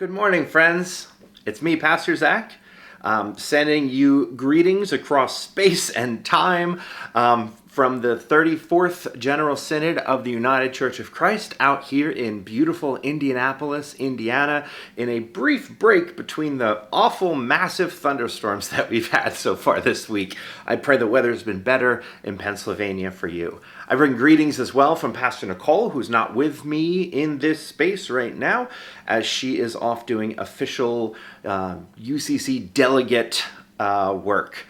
Good morning, friends. It's me, Pastor Zack, um, sending you greetings across space and time um, from the 34th General Synod of the United Church of Christ out here in beautiful Indianapolis, Indiana, in a brief break between the awful, massive thunderstorms that we've had so far this week. I pray the weather's been better in Pennsylvania for you. I bring greetings as well from Pastor Nicole, who's not with me in this space right now, as she is off doing official uh, UCC delegate uh, work.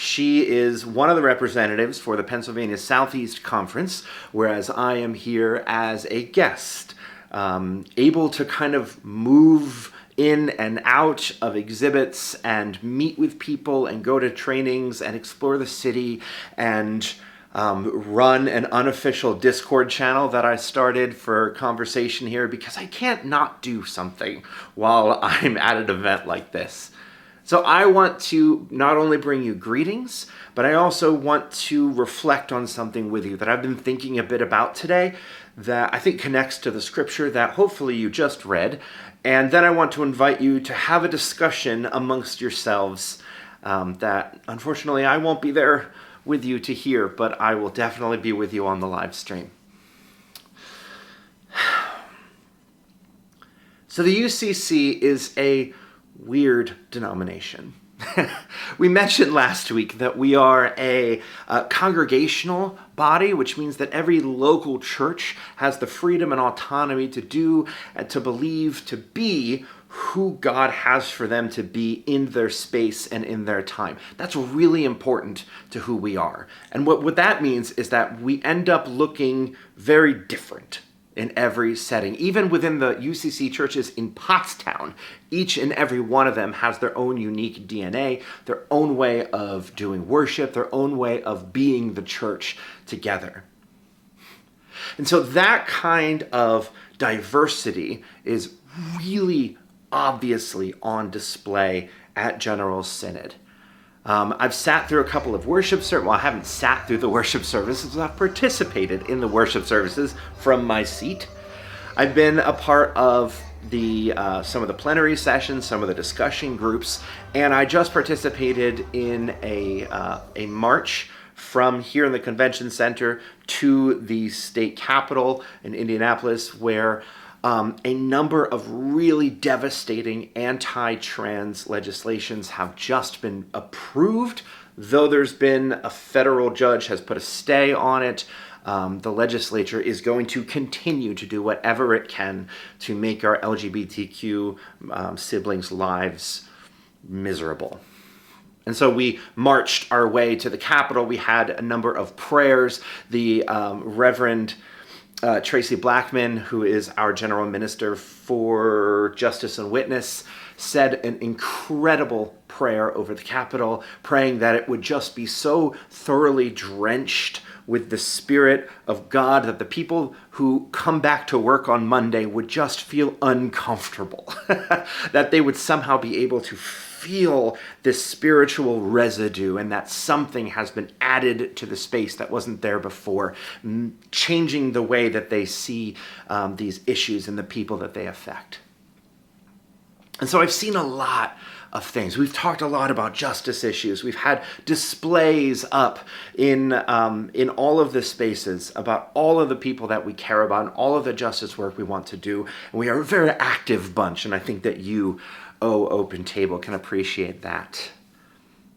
She is one of the representatives for the Pennsylvania Southeast Conference, whereas I am here as a guest, um, able to kind of move in and out of exhibits and meet with people and go to trainings and explore the city and um, run an unofficial Discord channel that I started for conversation here because I can't not do something while I'm at an event like this. So I want to not only bring you greetings, but I also want to reflect on something with you that I've been thinking a bit about today that I think connects to the scripture that hopefully you just read. And then I want to invite you to have a discussion amongst yourselves um, that unfortunately I won't be there with you to hear, but I will definitely be with you on the live stream. So the UCC is a weird denomination. we mentioned last week that we are a, a, congregational body, which means that every local church has the freedom and autonomy to do and to believe, to be who God has for them to be in their space and in their time. That's really important to who we are. And what, what that means is that we end up looking very different in every setting. Even within the UCC churches in Pottstown, each and every one of them has their own unique DNA, their own way of doing worship, their own way of being the church together. And so that kind of diversity is really obviously on display at General Synod. Um, I've sat through a couple of worship services. Well, I haven't sat through the worship services, I've participated in the worship services from my seat. I've been a part of the uh, some of the plenary sessions, some of the discussion groups, and I just participated in a uh, a march from here in the convention center to the state capitol in Indianapolis, where um, a number of really devastating anti trans legislations have just been approved, though there's been a federal judge has put a stay on it. Um, the legislature is going to continue to do whatever it can to make our LGBTQ um, siblings' lives miserable. And so we marched our way to the Capitol. We had a number of prayers. The um, Reverend uh, Traci Blackmon, who is our general minister for justice and witness, said an incredible prayer over the Capitol, praying that it would just be so thoroughly drenched with the Spirit of God that the people who come back to work on Monday would just feel uncomfortable, that they would somehow be able to feel this spiritual residue and that something has been added to the space that wasn't there before, changing the way that they see um, these issues and the people that they affect. And so I've seen a lot of things. We've talked a lot about justice issues. We've had displays up in um, in all of the spaces about all of the people that we care about and all of the justice work we want to do. And we are a very active bunch, and I think that you oh, open table can appreciate that.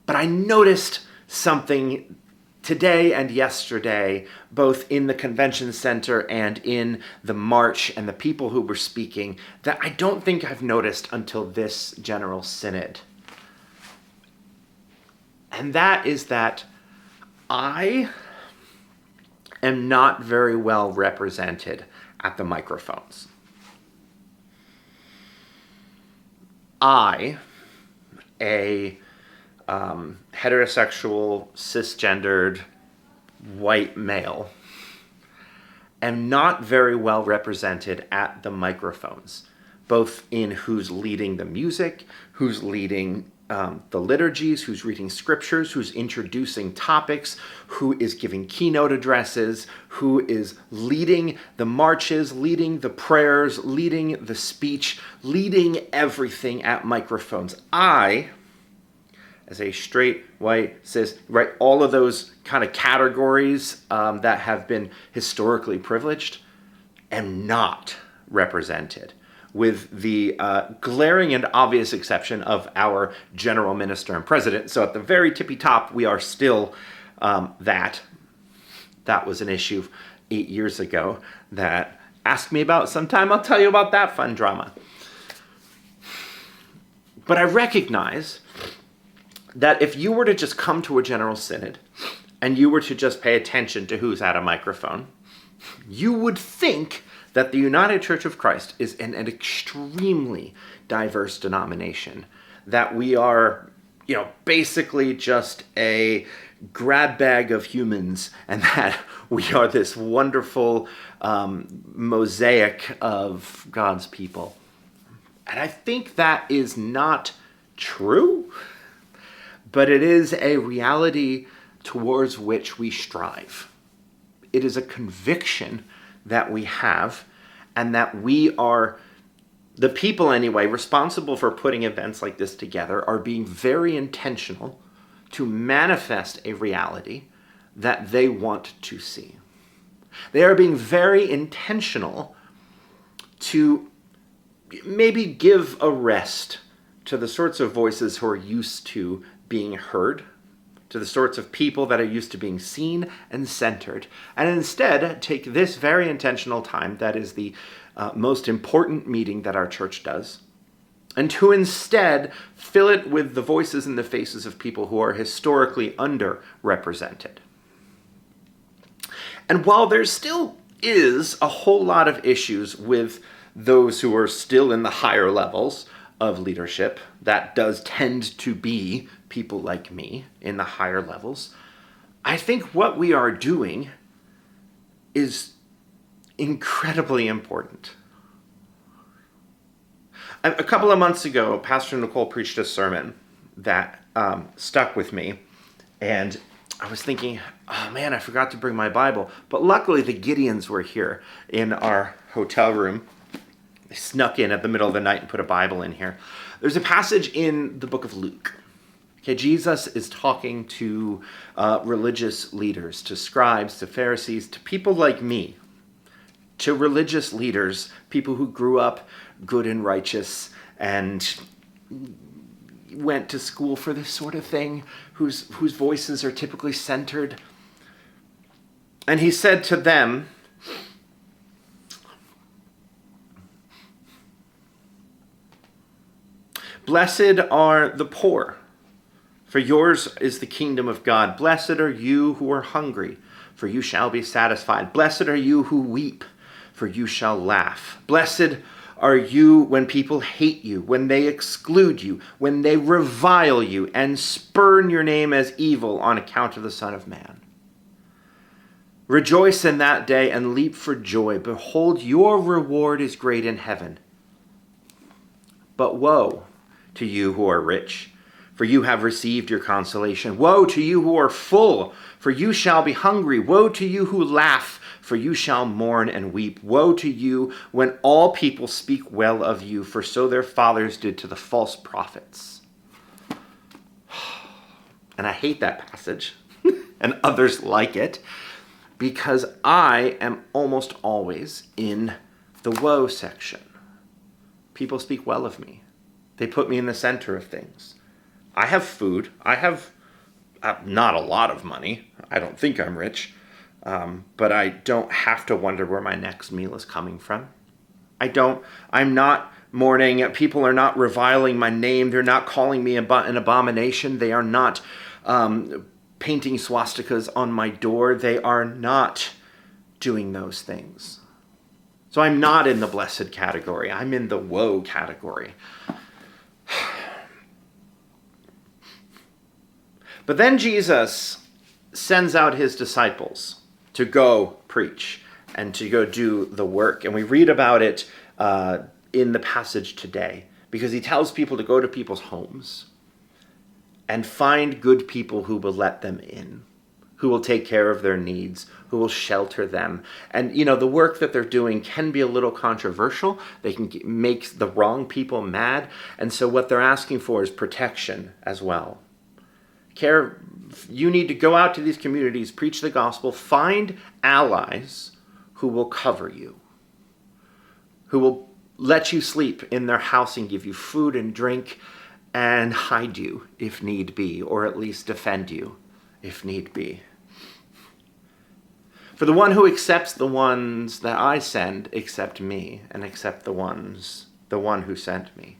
But I noticed something today and yesterday, both in the convention center and in the march and the people who were speaking, that I don't think I've noticed until this General Synod. And that is that I am not very well represented at the microphones. I, a um, heterosexual, cisgendered, white male, am not very well represented at the microphones, both in who's leading the music, who's leading um, the liturgies, who's reading scriptures, who's introducing topics, who is giving keynote addresses, who is leading the marches, leading the prayers, leading the speech, leading everything at microphones. I, as a straight white cis, right, all of those kind of categories um, that have been historically privileged, am not represented with the uh, glaring and obvious exception of our general minister and president. So at the very tippy top, we are still um, that. That was an issue eight years ago that ask me about sometime. I'll tell you about that fun drama. But I recognize that if you were to just come to a general synod and you were to just pay attention to who's at a microphone, you would think that the United Church of Christ is an, an extremely diverse denomination, that we are, you know, basically just a grab bag of humans, and that we are this wonderful um, mosaic of God's people. And I think that is not true, but it is a reality towards which we strive. It is a conviction that we have and that we are the people anyway responsible for putting events like this together are being very intentional to manifest a reality that they want to see. They are being very intentional to maybe give a rest to the sorts of voices who are used to being heard to the sorts of people that are used to being seen and centered, and instead take this very intentional time that is the uh, most important meeting that our church does, and to instead fill it with the voices and the faces of people who are historically underrepresented. And while there still is a whole lot of issues with those who are still in the higher levels of leadership, that does tend to be people like me in the higher levels, I think what we are doing is incredibly important. A couple of months ago, Pastor Nicole preached a sermon that um, stuck with me, and I was thinking, oh man, I forgot to bring my Bible. But luckily, the Gideons were here in our hotel room. They snuck in at the middle of the night and put a Bible in here. There's a passage in the book of Luke Okay, Jesus is talking to uh, religious leaders, to scribes, to Pharisees, to people like me, to religious leaders, people who grew up good and righteous and went to school for this sort of thing, whose, whose voices are typically centered. And he said to them, Blessed are the poor for yours is the kingdom of God. Blessed are you who are hungry, for you shall be satisfied. Blessed are you who weep, for you shall laugh. Blessed are you when people hate you, when they exclude you, when they revile you, and spurn your name as evil on account of the Son of Man. Rejoice in that day and leap for joy. Behold, your reward is great in heaven. But woe to you who are rich for you have received your consolation. Woe to you who are full, for you shall be hungry. Woe to you who laugh, for you shall mourn and weep. Woe to you when all people speak well of you, for so their fathers did to the false prophets. And I hate that passage, and others like it, because I am almost always in the woe section. People speak well of me, they put me in the center of things. I have food. I have uh, not a lot of money. I don't think I'm rich, um, but I don't have to wonder where my next meal is coming from. I don't, I'm not mourning. People are not reviling my name. They're not calling me an abomination. They are not um, painting swastikas on my door. They are not doing those things. So I'm not in the blessed category. I'm in the woe category. But then Jesus sends out his disciples to go preach and to go do the work. And we read about it uh, in the passage today because he tells people to go to people's homes and find good people who will let them in, who will take care of their needs, who will shelter them. And, you know, the work that they're doing can be a little controversial. They can make the wrong people mad. And so what they're asking for is protection as well. Care, you need to go out to these communities, preach the gospel, find allies who will cover you, who will let you sleep in their house and give you food and drink and hide you if need be, or at least defend you if need be. For the one who accepts the ones that I send, accept me, and accept the ones, the one who sent me.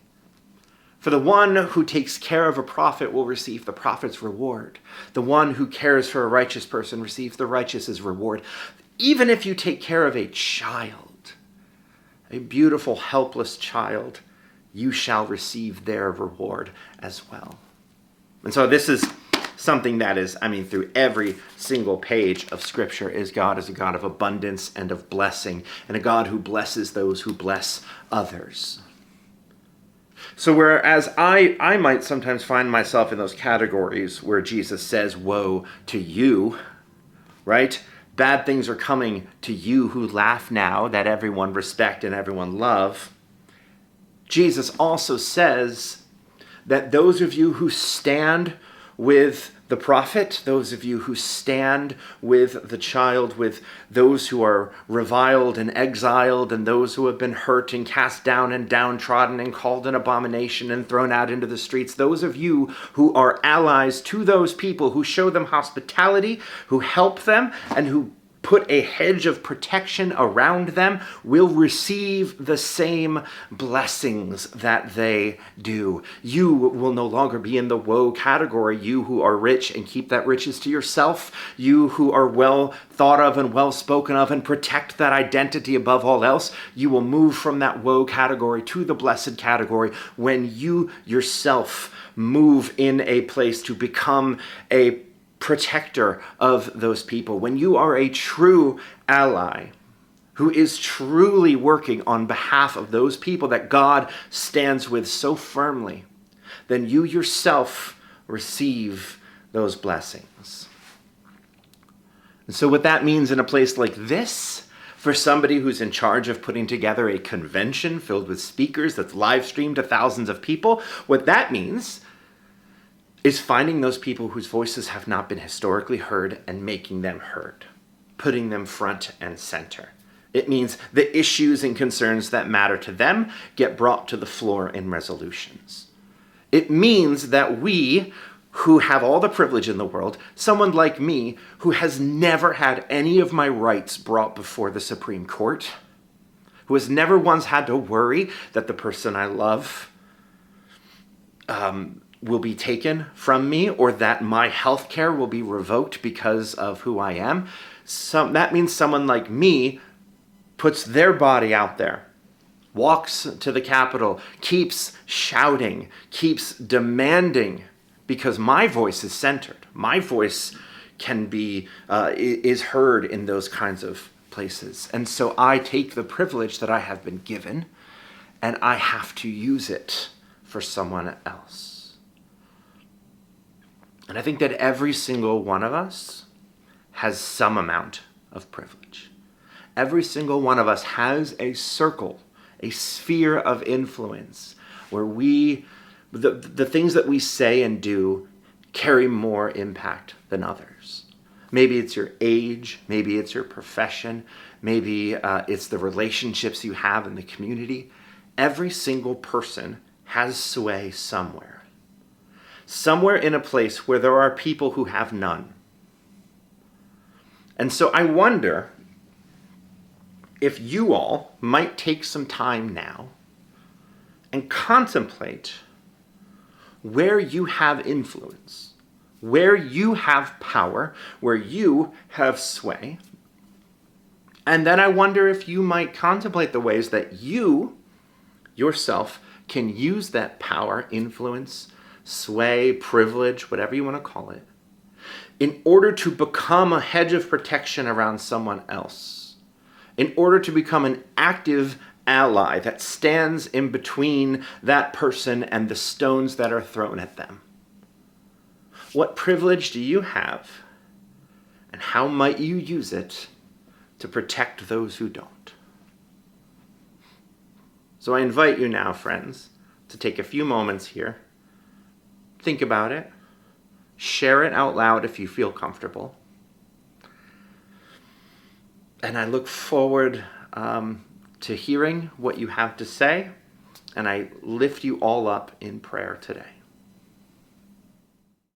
For the one who takes care of a prophet will receive the prophet's reward. The one who cares for a righteous person receives the righteous's reward. Even if you take care of a child, a beautiful, helpless child, you shall receive their reward as well. And so this is something that is, I mean, through every single page of Scripture, is God is a God of abundance and of blessing, and a God who blesses those who bless others. So whereas I, I might sometimes find myself in those categories where Jesus says, Woe to you, right? Bad things are coming to you who laugh now that everyone respect and everyone love. Jesus also says that those of you who stand with the prophet, those of you who stand with the child, with those who are reviled and exiled, and those who have been hurt and cast down and downtrodden and called an abomination and thrown out into the streets, those of you who are allies to those people, who show them hospitality, who help them, and who put a hedge of protection around them will receive the same blessings that they do. You will no longer be in the woe category, you who are rich and keep that riches to yourself, you who are well thought of and well spoken of and protect that identity above all else. You will move from that woe category to the blessed category when you yourself move in a place to become a protector of those people, when you are a true ally who is truly working on behalf of those people that God stands with so firmly, then you yourself receive those blessings. And so, what that means in a place like this, for somebody who's in charge of putting together a convention filled with speakers that's live streamed to thousands of people, what that means is finding those people whose voices have not been historically heard and making them heard, putting them front and center. It means the issues and concerns that matter to them get brought to the floor in resolutions. It means that we, who have all the privilege in the world, someone like me who has never had any of my rights brought before the Supreme Court, who has never once had to worry that the person I love um, will be taken from me or that my health care will be revoked because of who I am. Some, that means someone like me puts their body out there, walks to the Capitol, keeps shouting, keeps demanding, because my voice is centered. My voice can be, uh, is heard in those kinds of places. And so I take the privilege that I have been given and I have to use it for someone else. And I think that every single one of us has some amount of privilege. Every single one of us has a circle, a sphere of influence where we, the, the things that we say and do carry more impact than others. Maybe it's your age, maybe it's your profession, maybe uh, it's the relationships you have in the community. Every single person has sway somewhere somewhere in a place where there are people who have none. And so I wonder if you all might take some time now and contemplate where you have influence, where you have power, where you have sway. And then I wonder if you might contemplate the ways that you yourself can use that power, influence, sway, privilege, whatever you want to call it, in order to become a hedge of protection around someone else, in order to become an active ally that stands in between that person and the stones that are thrown at them. What privilege do you have? And how might you use it to protect those who don't? So I invite you now, friends, to take a few moments here, think about it, share it out loud if you feel comfortable. And I look forward um, to hearing what you have to say, and I lift you all up in prayer today.